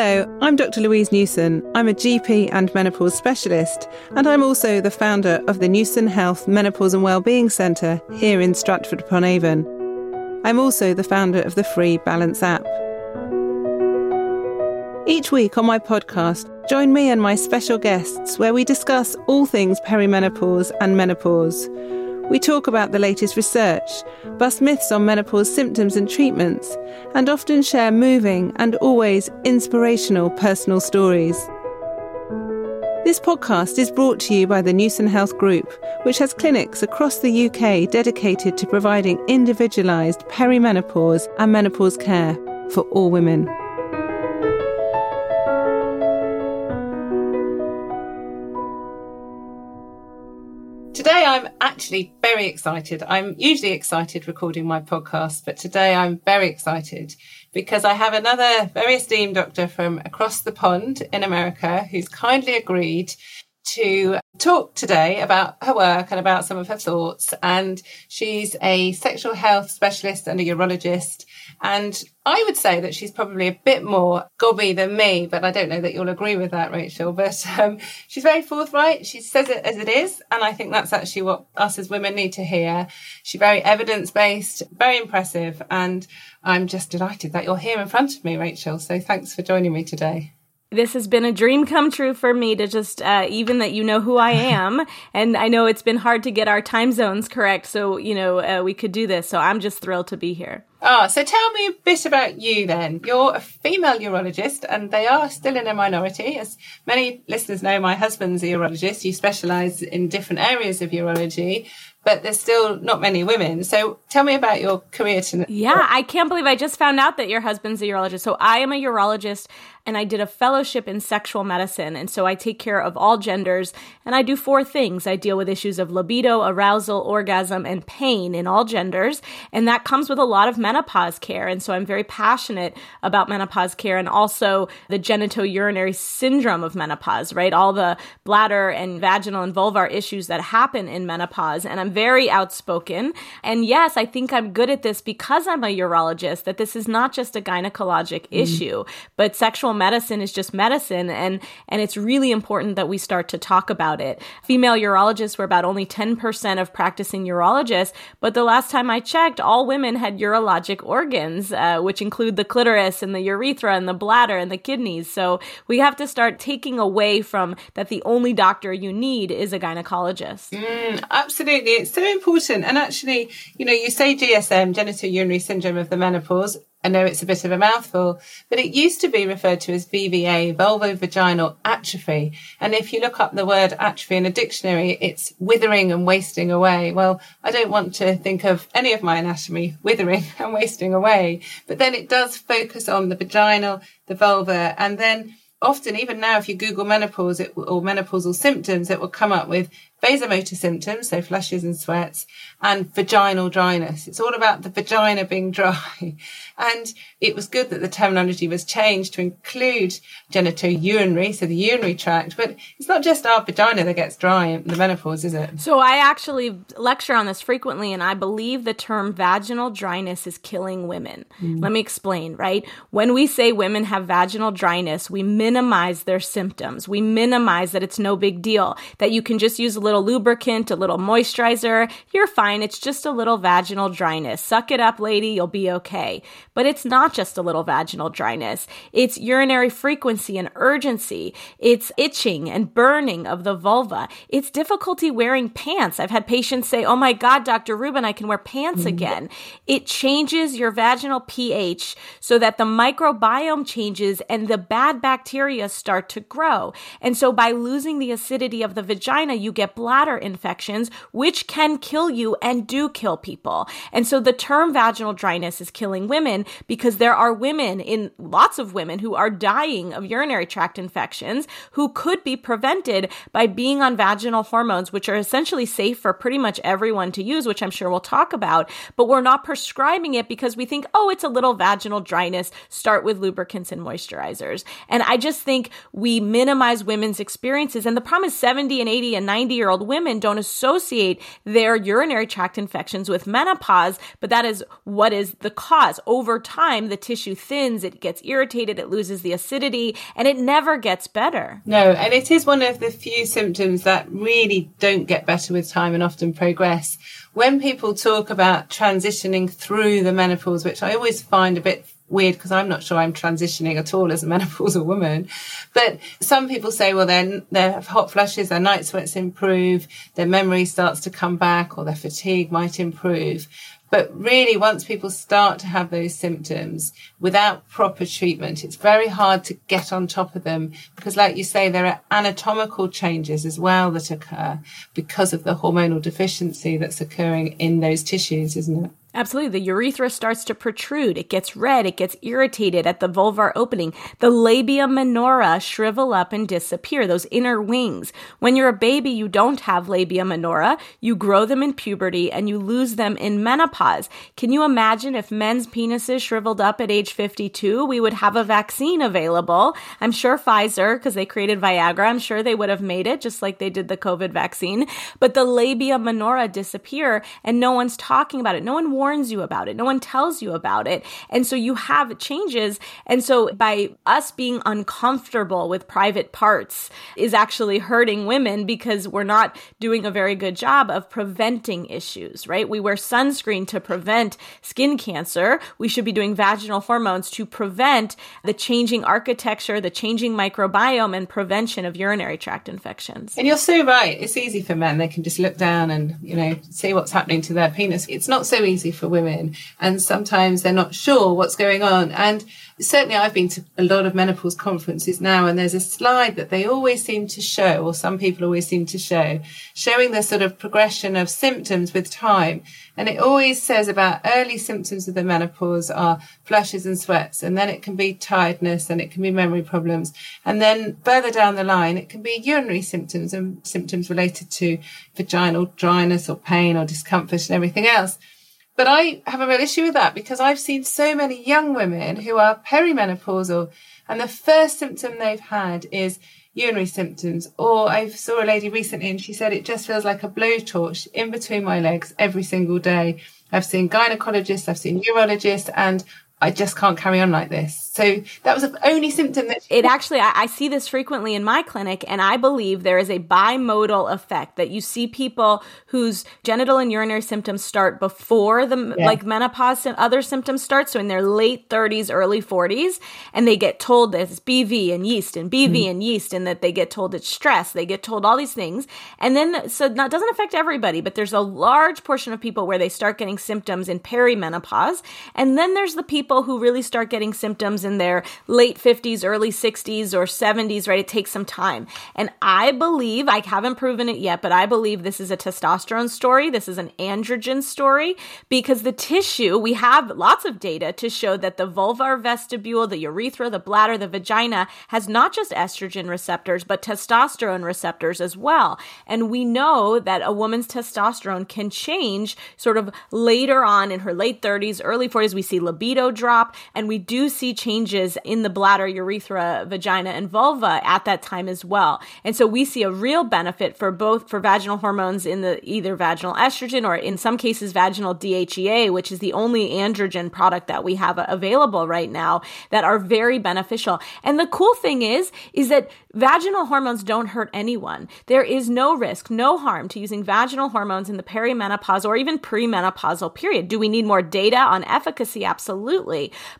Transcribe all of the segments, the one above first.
Hello, I'm Dr. Louise Newson. I'm a GP and menopause specialist, and I'm also the founder of the Newson Health Menopause and Wellbeing Centre here in Stratford upon Avon. I'm also the founder of the free Balance app. Each week on my podcast, join me and my special guests where we discuss all things perimenopause and menopause. We talk about the latest research, bust myths on menopause symptoms and treatments, and often share moving and always inspirational personal stories. This podcast is brought to you by the Newson Health Group, which has clinics across the UK dedicated to providing individualised perimenopause and menopause care for all women. I'm actually very excited. I'm usually excited recording my podcast, but today I'm very excited because I have another very esteemed doctor from across the pond in America who's kindly agreed to talk today about her work and about some of her thoughts. And she's a sexual health specialist and a urologist. And I would say that she's probably a bit more gobby than me, but I don't know that you'll agree with that, Rachel. But um, she's very forthright. She says it as it is. And I think that's actually what us as women need to hear. She's very evidence based, very impressive. And I'm just delighted that you're here in front of me, Rachel. So thanks for joining me today this has been a dream come true for me to just uh, even that you know who I am, and I know it's been hard to get our time zones correct, so you know uh, we could do this. So I'm just thrilled to be here. Ah, oh, so tell me a bit about you then. You're a female urologist, and they are still in a minority. As many listeners know, my husband's a urologist. You specialise in different areas of urology but there's still not many women. So tell me about your career. Yeah, I can't believe I just found out that your husband's a urologist. So I am a urologist and I did a fellowship in sexual medicine. And so I take care of all genders and I do four things. I deal with issues of libido, arousal, orgasm, and pain in all genders. And that comes with a lot of menopause care. And so I'm very passionate about menopause care and also the genitourinary syndrome of menopause, right? All the bladder and vaginal and vulvar issues that happen in menopause. And I'm very outspoken. And yes, I think I'm good at this because I'm a urologist, that this is not just a gynecologic mm. issue, but sexual medicine is just medicine and and it's really important that we start to talk about it. Female urologists were about only 10% of practicing urologists, but the last time I checked, all women had urologic organs, uh, which include the clitoris and the urethra and the bladder and the kidneys. So we have to start taking away from that the only doctor you need is a gynecologist. Mm, absolutely. It's so important. And actually, you know, you say GSM, genital urinary syndrome of the menopause. I know it's a bit of a mouthful, but it used to be referred to as VVA, vulvovaginal atrophy. And if you look up the word atrophy in a dictionary, it's withering and wasting away. Well, I don't want to think of any of my anatomy withering and wasting away, but then it does focus on the vaginal, the vulva, and then often, even now, if you Google menopause it, or menopausal symptoms, it will come up with vasomotor symptoms, so flushes and sweats, and vaginal dryness. It's all about the vagina being dry. And it was good that the terminology was changed to include genitourinary, so the urinary tract, but it's not just our vagina that gets dry in the menopause, is it? So I actually lecture on this frequently, and I believe the term vaginal dryness is killing women. Mm. Let me explain, right? When we say women have vaginal dryness, we minimize their symptoms. We minimize that it's no big deal, that you can just use a little lubricant, a little moisturizer. You're fine. It's just a little vaginal dryness. Suck it up, lady. You'll be okay. But it's not just a little vaginal dryness. It's urinary frequency and urgency. It's itching and burning of the vulva. It's difficulty wearing pants. I've had patients say, Oh my God, Dr. Rubin, I can wear pants mm-hmm. again. It changes your vaginal pH so that the microbiome changes and the bad bacteria start to grow. And so by losing the acidity of the vagina, you get bladder infections, which can kill you and do kill people. And so the term vaginal dryness is killing women because there are women in lots of women who are dying of urinary tract infections who could be prevented by being on vaginal hormones, which are essentially safe for pretty much everyone to use, which I'm sure we'll talk about. But we're not prescribing it because we think, oh, it's a little vaginal dryness. Start with lubricants and moisturizers. And I just think we minimize women's experiences. And the problem is 70 and 80 and 90 year year old women don't associate their urinary tract infections with menopause, but that is what is the cause. Over time, the tissue thins, it gets irritated, it loses the acidity, and it never gets better. No, and it is one of the few symptoms that really don't get better with time and often progress. When people talk about transitioning through the menopause, which I always find a bit weird because I'm not sure I'm transitioning at all as a menopausal woman. But some people say, well, then have hot flushes, their night sweats improve, their memory starts to come back, or their fatigue might improve. But really, once people start to have those symptoms without proper treatment, it's very hard to get on top of them because, like you say, there are anatomical changes as well that occur because of the hormonal deficiency that's occurring in those tissues, isn't it? Absolutely. The urethra starts to protrude. It gets red. It gets irritated at the vulvar opening. The labia minora shrivel up and disappear, those inner wings. When you're a baby, you don't have labia minora. You grow them in puberty and you lose them in menopause. Can you imagine if men's penises shriveled up at age 52? We would have a vaccine available. I'm sure Pfizer, because they created Viagra, I'm sure they would have made it just like they did the COVID vaccine. But the labia minora disappear and no one's talking about it. No one warns you about it. No one tells you about it. And so you have changes. And so by us being uncomfortable with private parts is actually hurting women because we're not doing a very good job of preventing issues, right? We wear sunscreen to prevent skin cancer. We should be doing vaginal hormones to prevent the changing architecture, the changing microbiome and prevention of urinary tract infections. And you're so right. It's easy for men. They can just look down and, you know, see what's happening to their penis. It's not so easy for women. And sometimes they're not sure what's going on. And certainly I've been to a lot of menopause conferences now, and there's a slide that they always seem to show, or some people always seem to show, showing the sort of progression of symptoms with time. And it always says about early symptoms of the menopause are flushes and sweats, and then it can be tiredness and it can be memory problems. And then further down the line, it can be urinary symptoms and symptoms related to vaginal dryness or pain or discomfort and everything else. But I have a real issue with that because I've seen so many young women who are perimenopausal and the first symptom they've had is urinary symptoms. Or I saw a lady recently and she said it just feels like a blowtorch in between my legs every single day. I've seen gynecologists, I've seen urologists, and I just can't carry on like this. So that was the only symptom that it actually I, I, see this frequently in my clinic, and I believe there is a bimodal effect that you see people whose genital and urinary symptoms start before the yeah. like menopause and other symptoms start, so in their late 30s, early 40s, and they get told that it's BV and yeast and BV mm. and yeast, and that they get told it's stress, they get told all these things, and then so that doesn't affect everybody, but there's a large portion of people where they start getting symptoms in perimenopause, and then there's the people who really start getting symptoms in their late 50s, early 60s, or 70s, right? It takes some time. And I believe, I haven't proven it yet, but I believe this is a testosterone story. This is an androgen story because the tissue, we have lots of data to show that the vulvar vestibule, the urethra, the bladder, the vagina has not just estrogen receptors, but testosterone receptors as well. And we know that a woman's testosterone can change sort of later on in her late 30s, early 40s. We see libido drop and we do see changes in the bladder, urethra, vagina, and vulva at that time as well. And so we see a real benefit for both for vaginal hormones in the either vaginal estrogen or in some cases vaginal DHEA, which is the only androgen product that we have available right now that are very beneficial. And the cool thing is, is that Vaginal hormones don't hurt anyone. There is no risk, no harm to using vaginal hormones in the perimenopause or even premenopausal period. Do we need more data on efficacy? Absolutely.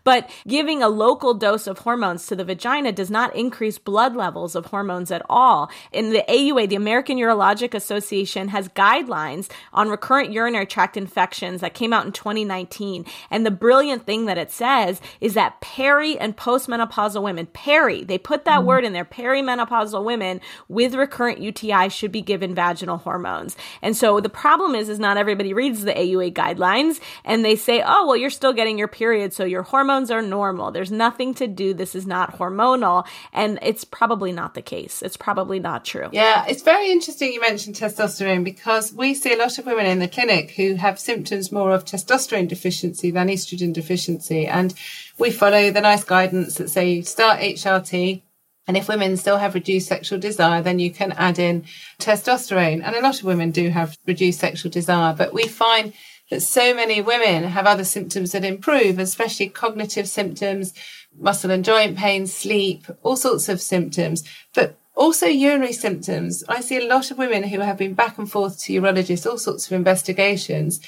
But giving a local dose of hormones to the vagina does not increase blood levels of hormones at all. In the AUA, the American Urologic Association has guidelines on recurrent urinary tract infections that came out in 2019. And the brilliant thing that it says is that peri and postmenopausal women, peri, they put that mm. word in there, peri perimenopausal women with recurrent UTI should be given vaginal hormones. And so the problem is, is not everybody reads the AUA guidelines and they say, oh, well, you're still getting your period, so your hormones are normal. There's nothing to do. This is not hormonal. And it's probably not the case. It's probably not true. Yeah, it's very interesting you mentioned testosterone because we see a lot of women in the clinic who have symptoms more of testosterone deficiency than estrogen deficiency. And we follow the NICE guidance that say start HRT, And if women still have reduced sexual desire, then you can add in testosterone. And a lot of women do have reduced sexual desire, but we find that so many women have other symptoms that improve, especially cognitive symptoms, muscle and joint pain, sleep, all sorts of symptoms, but also urinary symptoms. I see a lot of women who have been back and forth to urologists, all sorts of investigations.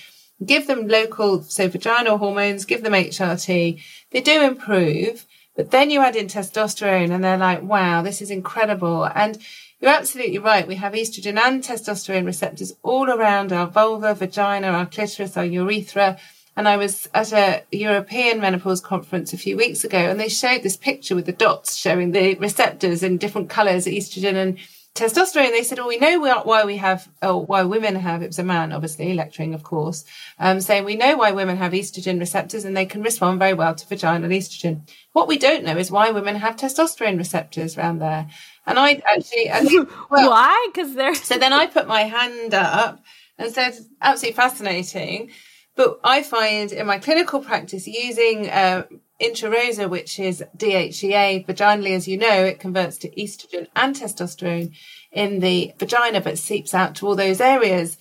Give them local, so vaginal hormones, give them HRT. They do improve, but then you add in testosterone and they're like, wow, this is incredible. And you're absolutely right. We have estrogen and testosterone receptors all around our vulva, vagina, our clitoris, our urethra. And I was at a European menopause conference a few weeks ago and they showed this picture with the dots showing the receptors in different colors, estrogen and testosterone. They said, well, we know why we have, oh, why women have, it was a man, obviously, lecturing, of course, um, saying we know why women have estrogen receptors and they can respond very well to vaginal estrogen. What we don't know is why women have testosterone receptors around there. And I actually, I think, well, why? Because they're. so then I put my hand up and said, absolutely fascinating. But I find in my clinical practice using uh, Intrarosa, which is DHEA, vaginally, as you know, it converts to estrogen and testosterone in the vagina, but seeps out to all those areas.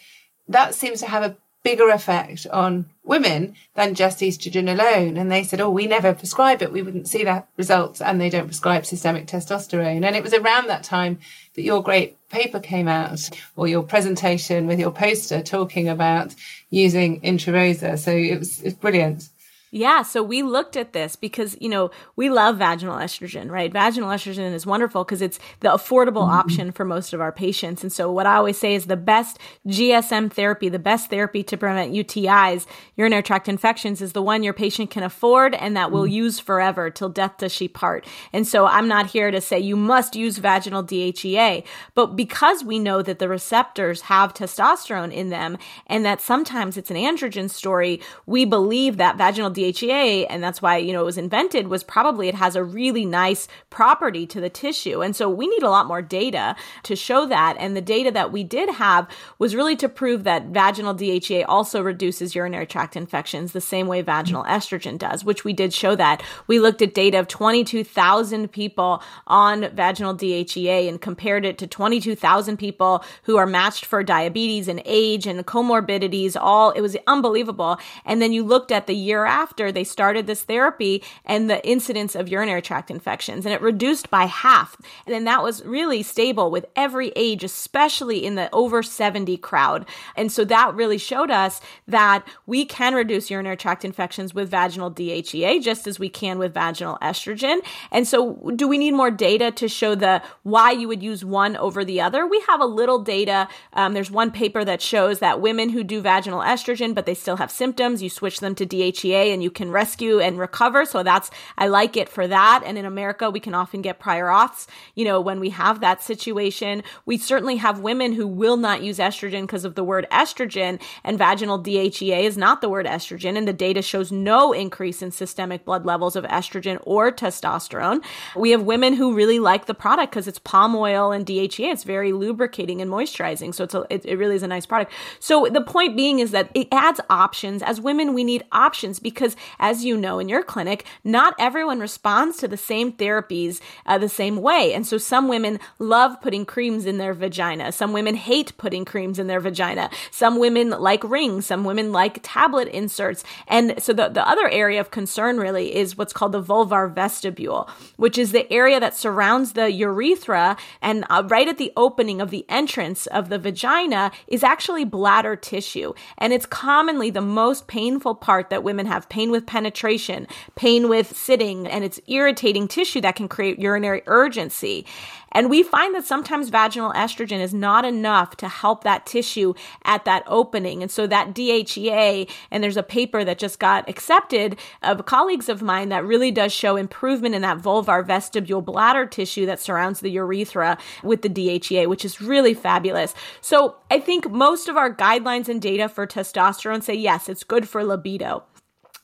That seems to have a bigger effect on women than just estrogen alone. And they said, Oh, we never prescribe it. We wouldn't see that results. And they don't prescribe systemic testosterone. And it was around that time that your great paper came out or your presentation with your poster talking about using Intrarosa. So it was, it's brilliant. Yeah, so we looked at this because, you know, we love vaginal estrogen, right? Vaginal estrogen is wonderful because it's the affordable mm-hmm. option for most of our patients. And so what I always say is the best GSM therapy, the best therapy to prevent UTIs, urinary tract infections is the one your patient can afford and that will mm-hmm. use forever till death does she part. And so I'm not here to say you must use vaginal DHEA, but because we know that the receptors have testosterone in them and that sometimes it's an androgen story, we believe that vaginal DHEA, and that's why, you know, it was invented, was probably it has a really nice property to the tissue. And so we need a lot more data to show that. And the data that we did have was really to prove that vaginal DHEA also reduces urinary tract infections the same way vaginal estrogen does, which we did show that. We looked at data of 22,000 people on vaginal DHEA and compared it to 22,000 people who are matched for diabetes and age and comorbidities. All, it was unbelievable. And then you looked at the year after after they started this therapy and the incidence of urinary tract infections and it reduced by half. And then that was really stable with every age, especially in the over 70 crowd. And so that really showed us that we can reduce urinary tract infections with vaginal DHEA just as we can with vaginal estrogen. And so do we need more data to show the why you would use one over the other? We have a little data. Um, there's one paper that shows that women who do vaginal estrogen, but they still have symptoms, you switch them to DHEA and and you can rescue and recover. So that's, I like it for that. And in America, we can often get prior auths, you know, when we have that situation. We certainly have women who will not use estrogen because of the word estrogen and vaginal DHEA is not the word estrogen. And the data shows no increase in systemic blood levels of estrogen or testosterone. We have women who really like the product because it's palm oil and DHEA. It's very lubricating and moisturizing. So it's a, it, it really is a nice product. So the point being is that it adds options. As women, we need options because because as you know in your clinic, not everyone responds to the same therapies uh, the same way. And so some women love putting creams in their vagina. Some women hate putting creams in their vagina. Some women like rings. Some women like tablet inserts. And so the, the other area of concern really is what's called the vulvar vestibule, which is the area that surrounds the urethra and uh, right at the opening of the entrance of the vagina is actually bladder tissue. And it's commonly the most painful part that women have pain pain with penetration, pain with sitting, and it's irritating tissue that can create urinary urgency. And we find that sometimes vaginal estrogen is not enough to help that tissue at that opening. And so that DHEA, and there's a paper that just got accepted of colleagues of mine that really does show improvement in that vulvar vestibule bladder tissue that surrounds the urethra with the DHEA, which is really fabulous. So I think most of our guidelines and data for testosterone say yes, it's good for libido.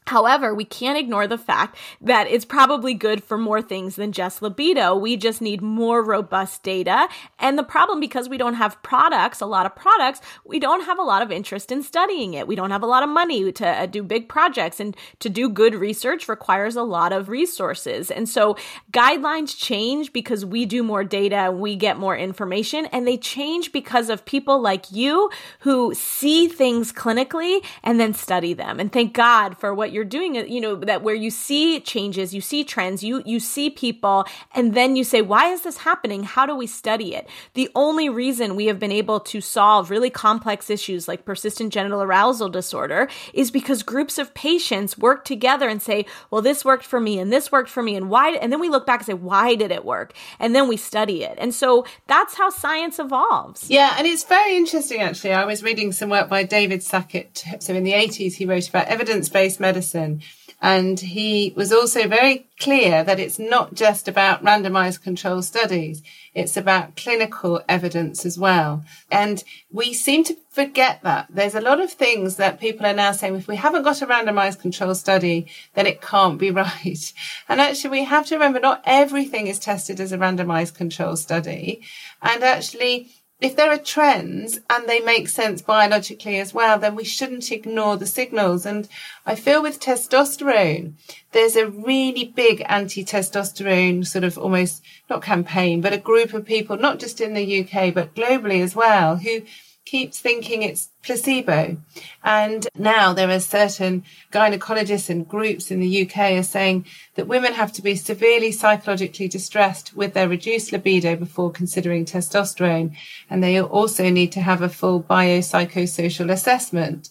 However, we can't ignore the fact that it's probably good for more things than just libido. We just need more robust data. And the problem, because we don't have products, a lot of products, we don't have a lot of interest in studying it. We don't have a lot of money to uh, do big projects and to do good research requires a lot of resources. And so guidelines change because we do more data, we get more information, and they change because of people like you who see things clinically and then study them. And thank God for what you're doing it, you know, that where you see changes, you see trends, you, you see people, and then you say, why is this happening? How do we study it? The only reason we have been able to solve really complex issues like persistent genital arousal disorder is because groups of patients work together and say, well, this worked for me and this worked for me. And why? And then we look back and say, why did it work? And then we study it. And so that's how science evolves. Yeah. And it's very interesting, actually. I was reading some work by David Sackett. So in the 80s, he wrote about evidence based medicine medicine. And he was also very clear that it's not just about randomized control studies. It's about clinical evidence as well. And we seem to forget that. There's a lot of things that people are now saying, if we haven't got a randomized control study, then it can't be right. And actually, we have to remember not everything is tested as a randomized control study. And actually, if there are trends and they make sense biologically as well, then we shouldn't ignore the signals. And I feel with testosterone, there's a really big anti-testosterone sort of almost not campaign, but a group of people, not just in the UK, but globally as well, who keeps thinking it's placebo. And now there are certain gynecologists and groups in the UK are saying that women have to be severely psychologically distressed with their reduced libido before considering testosterone. And they also need to have a full biopsychosocial assessment.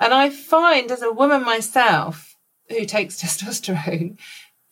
And I find as a woman myself who takes testosterone,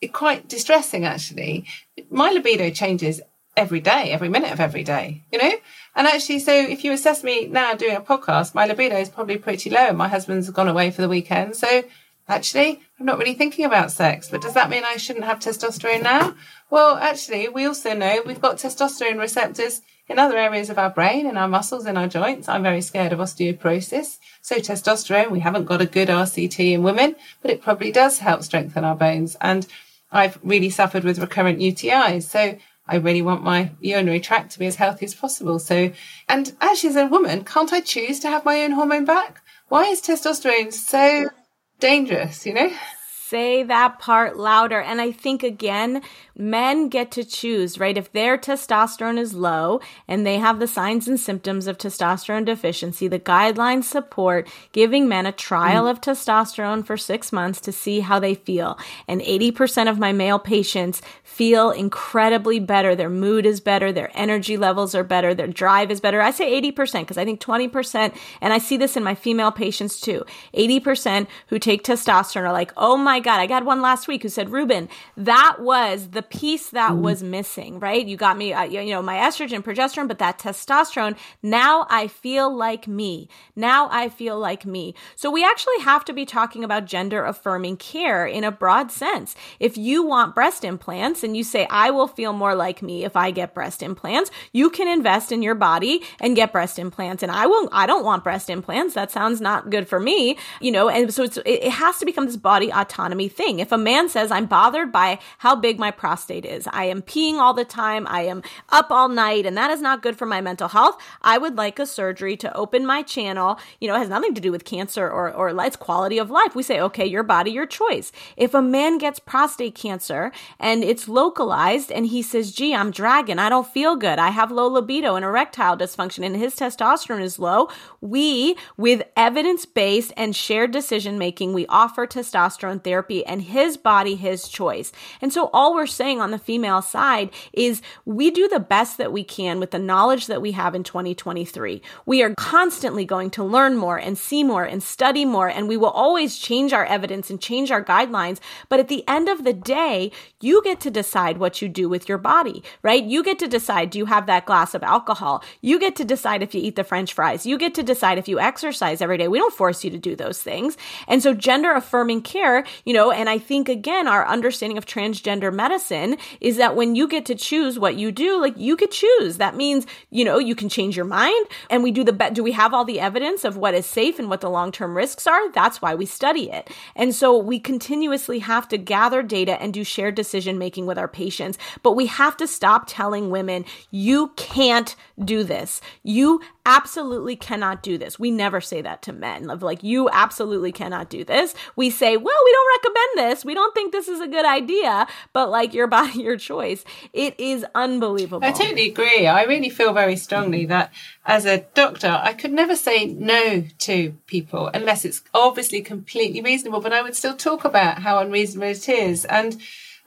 it quite distressing actually. My libido changes every day, every minute of every day, you know? And actually, so if you assess me now doing a podcast, my libido is probably pretty low. My husband's gone away for the weekend. So actually, I'm not really thinking about sex. But does that mean I shouldn't have testosterone now? Well, actually, we also know we've got testosterone receptors in other areas of our brain, in our muscles, in our joints. I'm very scared of osteoporosis. So testosterone, we haven't got a good RCT in women, but it probably does help strengthen our bones. And I've really suffered with recurrent UTIs. So I really want my urinary tract to be as healthy as possible. So, and actually, as a woman, can't I choose to have my own hormone back? Why is testosterone so dangerous, you know? Say that part louder. And I think again, men get to choose, right? If their testosterone is low and they have the signs and symptoms of testosterone deficiency, the guidelines support giving men a trial mm. of testosterone for six months to see how they feel. And 80% of my male patients feel incredibly better. Their mood is better. Their energy levels are better. Their drive is better. I say 80% because I think 20%, and I see this in my female patients too, 80% who take testosterone are like, oh my God, I got one last week who said, Rubin, that was the piece that mm. was missing, right? You got me, uh, you know, my estrogen, progesterone, but that testosterone, now I feel like me. Now I feel like me. So we actually have to be talking about gender affirming care in a broad sense. If you want breast implants and you say, I will feel more like me if I get breast implants, you can invest in your body and get breast implants. And I will, I don't want breast implants. That sounds not good for me, you know, and so it's, it has to become this body autonomy thing. If a man says, I'm bothered by how big my prostate prostate is. I am peeing all the time. I am up all night and that is not good for my mental health. I would like a surgery to open my channel. You know, it has nothing to do with cancer or, or it's quality of life. We say, okay, your body, your choice. If a man gets prostate cancer and it's localized and he says, gee, I'm dragging. I don't feel good. I have low libido and erectile dysfunction and his testosterone is low. We, with evidence based and shared decision making, we offer testosterone therapy and his body, his choice. And so all we're saying saying on the female side is we do the best that we can with the knowledge that we have in 2023. We are constantly going to learn more and see more and study more, and we will always change our evidence and change our guidelines. But at the end of the day, you get to decide what you do with your body, right? You get to decide do you have that glass of alcohol? You get to decide if you eat the french fries. You get to decide if you exercise every day. We don't force you to do those things. And so gender affirming care, you know, and I think again, our understanding of transgender medicine medicine is that when you get to choose what you do, like you could choose. That means, you know, you can change your mind and we do the bet. Do we have all the evidence of what is safe and what the long term risks are? That's why we study it. And so we continuously have to gather data and do shared decision making with our patients. But we have to stop telling women, you can't do this. You absolutely cannot do this. We never say that to men of like, you absolutely cannot do this. We say, well, we don't recommend this. We don't think this is a good idea, but like your body, your choice. It is unbelievable. I totally agree. I really feel very strongly that as a doctor, I could never say no to people unless it's obviously completely reasonable, but I would still talk about how unreasonable it is. And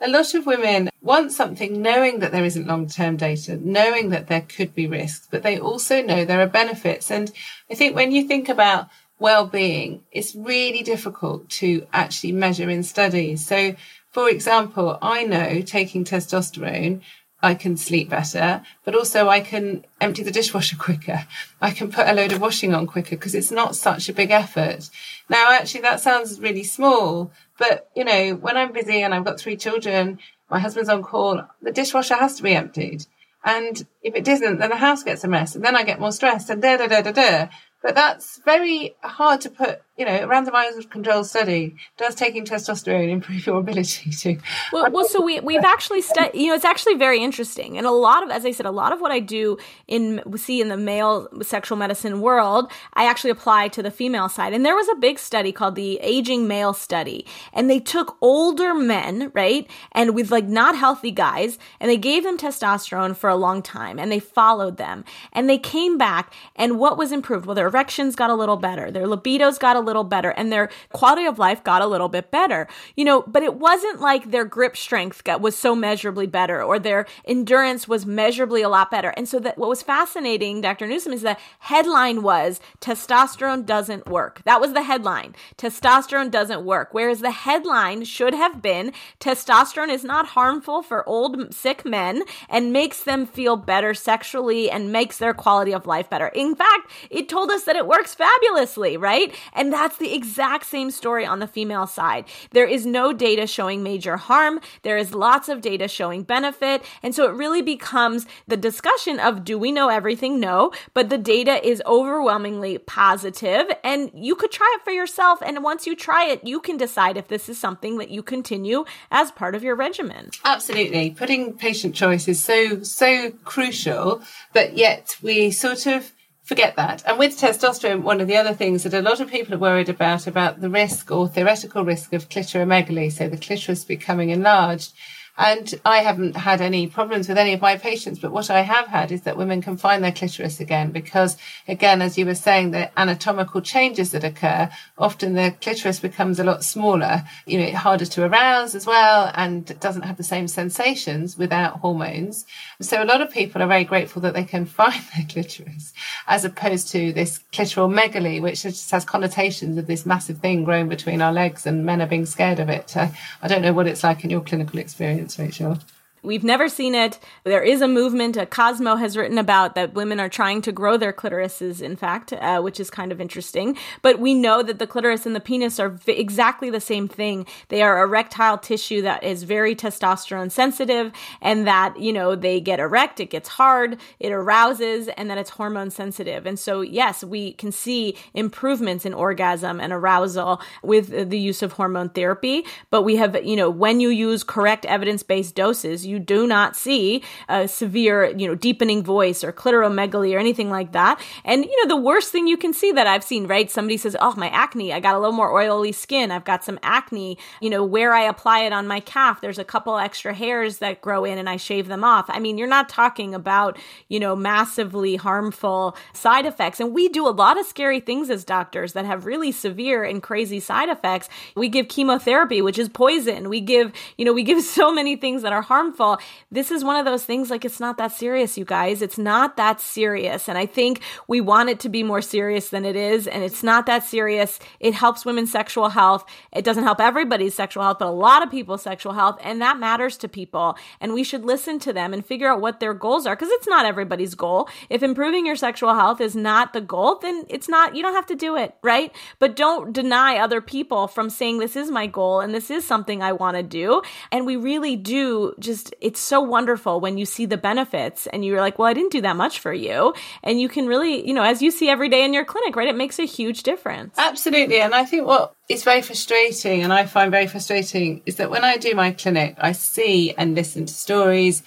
a lot of women want something knowing that there isn't long term data, knowing that there could be risks, but they also know there are benefits. And I think when you think about well being, it's really difficult to actually measure in studies. So, for example, I know taking testosterone I can sleep better, but also I can empty the dishwasher quicker. I can put a load of washing on quicker because it's not such a big effort. Now, actually, that sounds really small, but you know, when I'm busy and I've got three children, my husband's on call, the dishwasher has to be emptied. And if it doesn't, then the house gets a mess and then I get more stressed and da da da da da. But that's very hard to put, you know, a randomized control study. Does taking testosterone improve your ability to? Well, well so we, we've actually studied, you know, it's actually very interesting. And a lot of, as I said, a lot of what I do in, see in the male sexual medicine world, I actually apply to the female side. And there was a big study called the Aging Male Study. And they took older men, right? And with like not healthy guys, and they gave them testosterone for a long time and they followed them. And they came back and what was improved? Well, their erections got a little better, their libidos got a little better, and their quality of life got a little bit better. You know, but it wasn't like their grip strength got, was so measurably better or their endurance was measurably a lot better. And so that what was fascinating, Dr. Newson, is the headline was testosterone doesn't work. That was the headline. Testosterone doesn't work. Whereas the headline should have been testosterone is not harmful for old sick men and makes them feel better sexually and makes their quality of life better. In fact, it told us that it works fabulously, right? And that's the exact same story on the female side. There is no data showing major harm. There is lots of data showing benefit. And so it really becomes the discussion of do we know everything? No, but the data is overwhelmingly positive and you could try it for yourself. And once you try it, you can decide if this is something that you continue as part of your regimen. Absolutely. Putting patient choice is so, so crucial, but yet we sort of forget that. And with testosterone, one of the other things that a lot of people are worried about, about the risk or theoretical risk of clitoromegaly, so the clitoris becoming enlarged. And I haven't had any problems with any of my patients, but what I have had is that women can find their clitoris again because, again, as you were saying, the anatomical changes that occur, often the clitoris becomes a lot smaller, you know, harder to arouse as well, and doesn't have the same sensations without hormones. So a lot of people are very grateful that they can find their clitoris as opposed to this clitoromegaly, which just has connotations of this massive thing growing between our legs and men are being scared of it. Uh, I don't know what it's like in your clinical experience. Rachel. We've never seen it. There is a movement, a Cosmo has written about that women are trying to grow their clitorises, in fact, uh, which is kind of interesting. But we know that the clitoris and the penis are v- exactly the same thing. They are erectile tissue that is very testosterone sensitive, and that, you know, they get erect, it gets hard, it arouses, and that it's hormone sensitive. And so, yes, we can see improvements in orgasm and arousal with the use of hormone therapy. But we have, you know, when you use correct evidence based doses, you do not see a severe, you know, deepening voice or clitoromegaly or anything like that. And, you know, the worst thing you can see that I've seen, right? Somebody says, Oh, my acne, I got a little more oily skin. I've got some acne, you know, where I apply it on my calf, there's a couple extra hairs that grow in and I shave them off. I mean, you're not talking about, you know, massively harmful side effects. And we do a lot of scary things as doctors that have really severe and crazy side effects. We give chemotherapy, which is poison. We give, you know, we give so many things that are harmful harmful. This is one of those things like it's not that serious, you guys. It's not that serious. And I think we want it to be more serious than it is. And it's not that serious. It helps women's sexual health. It doesn't help everybody's sexual health, but a lot of people's sexual health. And that matters to people. And we should listen to them and figure out what their goals are because it's not everybody's goal. If improving your sexual health is not the goal, then it's not, you don't have to do it, right? But don't deny other people from saying, this is my goal and this is something I want to do. And we really do just, it's so wonderful when you see the benefits and you're like, well, I didn't do that much for you. And you can really, you know, as you see every day in your clinic, right? It makes a huge difference. Absolutely. And I think what is very frustrating and I find very frustrating is that when I do my clinic, I see and listen to stories.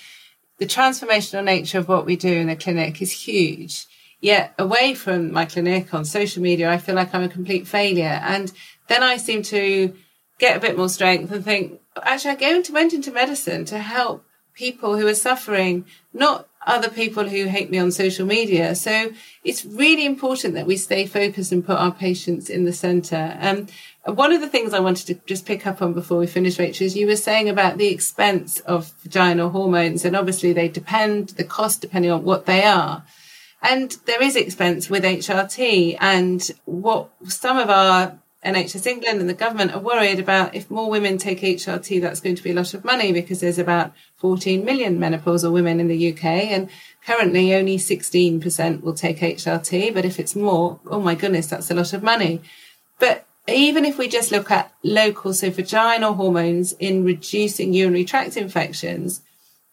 The transformational nature of what we do in the clinic is huge. Yet away from my clinic on social media, I feel like I'm a complete failure. And then I seem to get a bit more strength and think, actually, I go into, went into medicine to help people who are suffering, not other people who hate me on social media. So it's really important that we stay focused and put our patients in the center. Um, one of the things I wanted to just pick up on before we finish, Rachel, is you were saying about the expense of vaginal hormones, and obviously they depend, the cost depending on what they are. And there is expense with HRT and what some of our NHS England and the government are worried about if more women take HRT, that's going to be a lot of money because there's about 14 million menopausal women in the UK and currently only 16% will take HRT. But if it's more, oh my goodness, that's a lot of money. But even if we just look at local, so vaginal hormones in reducing urinary tract infections,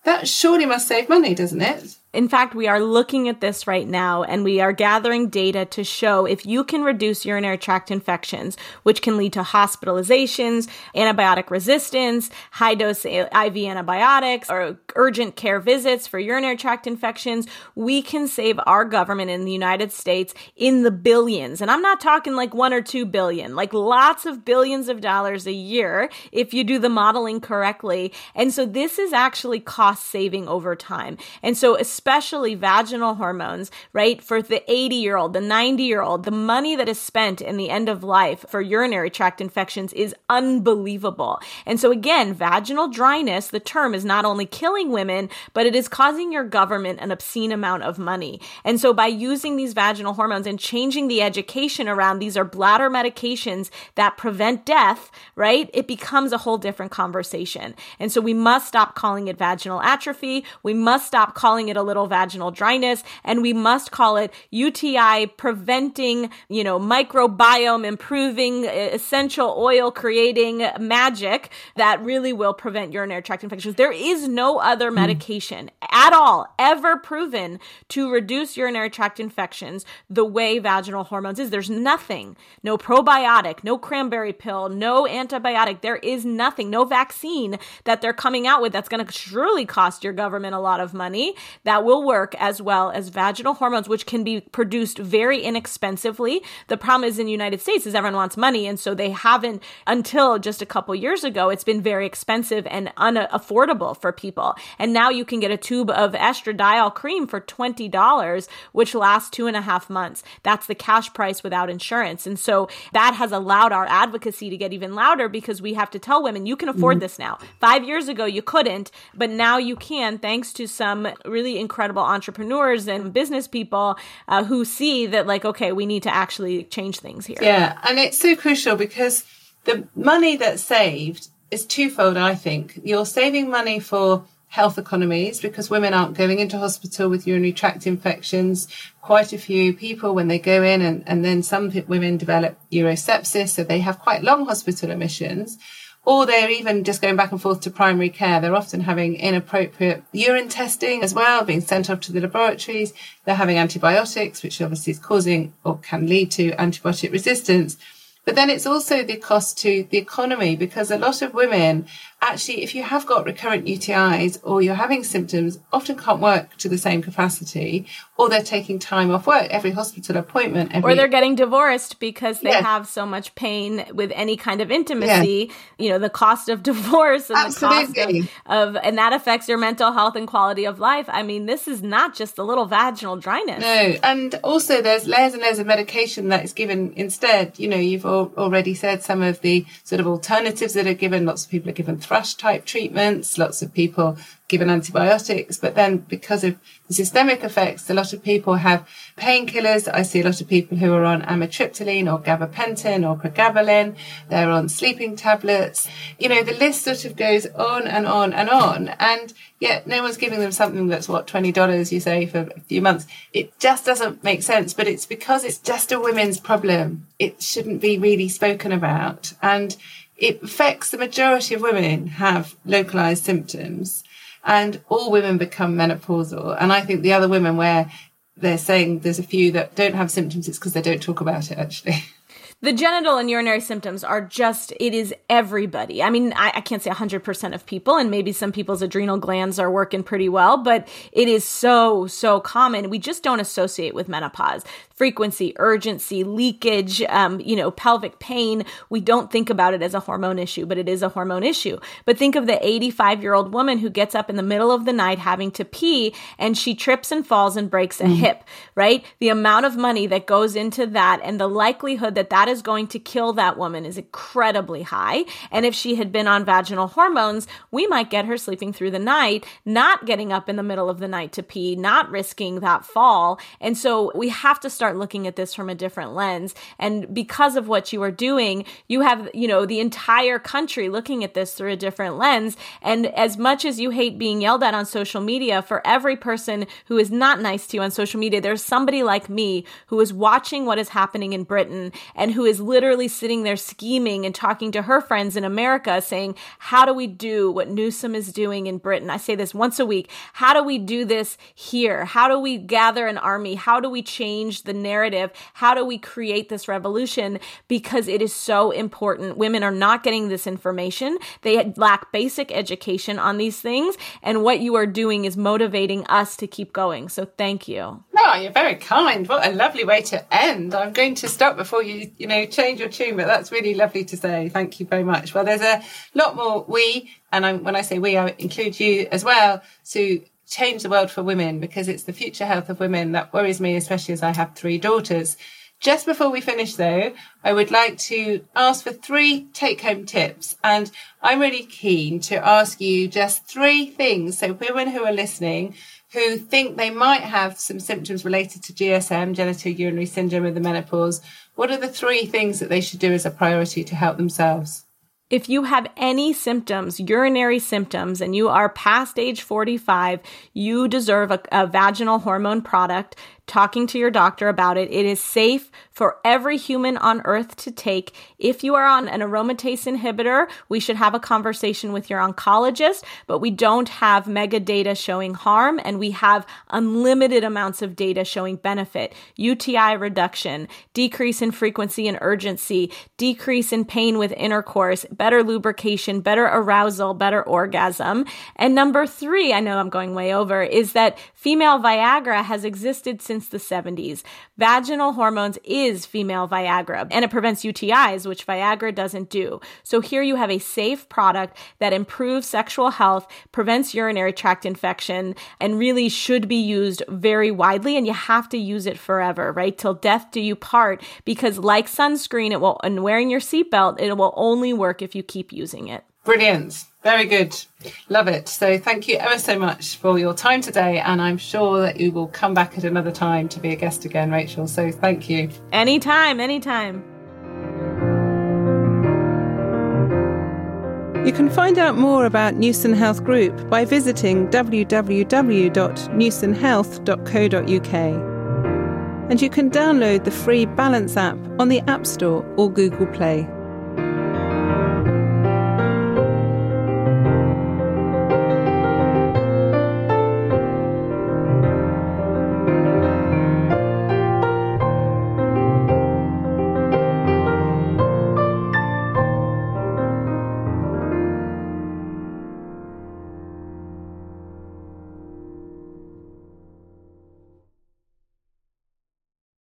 that surely must save money, doesn't it? In fact, we are looking at this right now and we are gathering data to show if you can reduce urinary tract infections, which can lead to hospitalizations, antibiotic resistance, high dose IV antibiotics, or urgent care visits for urinary tract infections, we can save our government in the United States in the billions. And I'm not talking like one or two billion, like lots of billions of dollars a year if you do the modeling correctly. And so this is actually cost saving over time. And so, especially vaginal hormones, right? For the 80 year old, the 90 year old, the money that is spent in the end of life for urinary tract infections is unbelievable. And so again, vaginal dryness, the term is not only killing women, but it is causing your government an obscene amount of money. And so by using these vaginal hormones and changing the education around these are bladder medications that prevent death, right? It becomes a whole different conversation. And so we must stop calling it vaginal atrophy. We must stop calling it a little vaginal dryness and we must call it UTI preventing, you know, microbiome improving, essential oil creating magic that really will prevent urinary tract infections. There is no other hmm. medication mm. at all ever proven to reduce urinary tract infections the way vaginal hormones is. There's nothing, no probiotic, no cranberry pill, no antibiotic. There is nothing, no vaccine that they're coming out with that's going to surely cost your government a lot of money that will work as well as vaginal hormones, which can be produced very inexpensively. The problem is in the United States is everyone wants money. And so they haven't until just a couple years ago, it's been very expensive and unaffordable for people. And now you can get a tube of estradiol cream for $20, which lasts two and a half months. That's the cash price without insurance. And so that has allowed our advocacy to get even louder because we have to tell women you can afford mm-hmm. this now. Five years ago, you couldn't, but now you can thanks to some really incredible entrepreneurs and business people uh, who see that, like, okay, we need to actually change things here. Yeah. And it's so crucial because the money that's saved is twofold, I think. You're saving money for health economies because women aren't going into hospital with urinary tract infections. Quite a few people, when they go in, and, and then some women develop urosepsis, so they have quite long hospital admissions or they're even just going back and forth to primary care. They're often having inappropriate urine testing as well, being sent off to the laboratories. They're having antibiotics, which obviously is causing or can lead to antibiotic resistance. But then it's also the cost to the economy because a lot of women actually, if you have got recurrent UTIs or you're having symptoms, often can't work to the same capacity, or they're taking time off work every hospital appointment. Every... Or they're getting divorced because they yeah. have so much pain with any kind of intimacy. Yeah. You know, the cost of divorce and Absolutely. the cost of, of, and that affects your mental health and quality of life. I mean, this is not just a little vaginal dryness. No, and also there's layers and layers of medication that is given instead. You know, you've al- already said some of the sort of alternatives that are given. Lots of people are given thrush type treatments. Lots of people given antibiotics, but then because of the systemic effects, a lot of people have painkillers. I see a lot of people who are on amitriptyline or gabapentin or pregabalin. They're on sleeping tablets. You know, the list sort of goes on and on and on. And yet no one's giving them something that's what, $20 you say for a few months. It just doesn't make sense, but it's because it's just a women's problem. It shouldn't be really spoken about. And it affects the majority of women have localized symptoms and all women become menopausal. And I think the other women where they're saying there's a few that don't have symptoms, it's because they don't talk about it actually. the genital and urinary symptoms are just, it is everybody. I mean, I, I, can't say 100% of people, and maybe some people's adrenal glands are working pretty well, but it is so, so common. We just don't associate with menopause. Frequency, urgency, leakage, um, you know, pelvic pain. We don't think about it as a hormone issue, but it is a hormone issue. But think of the 85 year old woman who gets up in the middle of the night having to pee and she trips and falls and breaks a mm. hip, right? The amount of money that goes into that and the likelihood that that is going to kill that woman is incredibly high. And if she had been on vaginal hormones, we might get her sleeping through the night, not getting up in the middle of the night to pee, not risking that fall. And so we have to start looking at this from a different lens. And because of what you are doing, you have, you know, the entire country looking at this through a different lens. And as much as you hate being yelled at on social media, for every person who is not nice to you on social media, there's somebody like me who is watching what is happening in Britain and who is literally sitting there scheming and talking to her friends in America saying, how do we do what Newson is doing in Britain? I say this once a week. How do we do this here? How do we gather an army? How do we change the narrative? How do we create this revolution? Because it is so important. Women are not getting this information. They lack basic education on these things. And what you are doing is motivating us to keep going. So thank you. No, you're very kind. What a lovely way to end. I'm going to stop before you, you know, change your tune, but that's really lovely to say. Thank you very much. Well, there's a lot more we, and I'm, when I say we, I include you as well, to change the world for women because it's the future health of women that worries me, especially as I have three daughters. Just before we finish though, I would like to ask for three take home tips. And I'm really keen to ask you just three things. So women who are listening who think they might have some symptoms related to GSM, genitourinary syndrome of the menopause, what are the three things that they should do as a priority to help themselves? If you have any symptoms, urinary symptoms, and you are past age 45, you deserve a, a vaginal hormone product talking to your doctor about it. It is safe for every human on earth to take. If you are on an aromatase inhibitor, we should have a conversation with your oncologist, but we don't have mega data showing harm and we have unlimited amounts of data showing benefit. UTI reduction, decrease in frequency and urgency, decrease in pain with intercourse, better lubrication, better arousal, better orgasm. And number three, I know I'm going way over, is that female Viagra has existed since since the 70s. Vaginal hormones is female Viagra and it prevents UTIs, which Viagra doesn't do. So here you have a safe product that improves sexual health, prevents urinary tract infection, and really should be used very widely. And you have to use it forever, right? Till death do you part, because like sunscreen, it will, and wearing your seatbelt, it will only work if you keep using it. Brilliant. Very good. Love it. So thank you ever so much for your time today. And I'm sure that you will come back at another time to be a guest again, Rachel. So thank you. Anytime, anytime. You can find out more about Newson Health Group by visiting www.newsonhealth.co.uk. And you can download the free Balance app on the App Store or Google Play.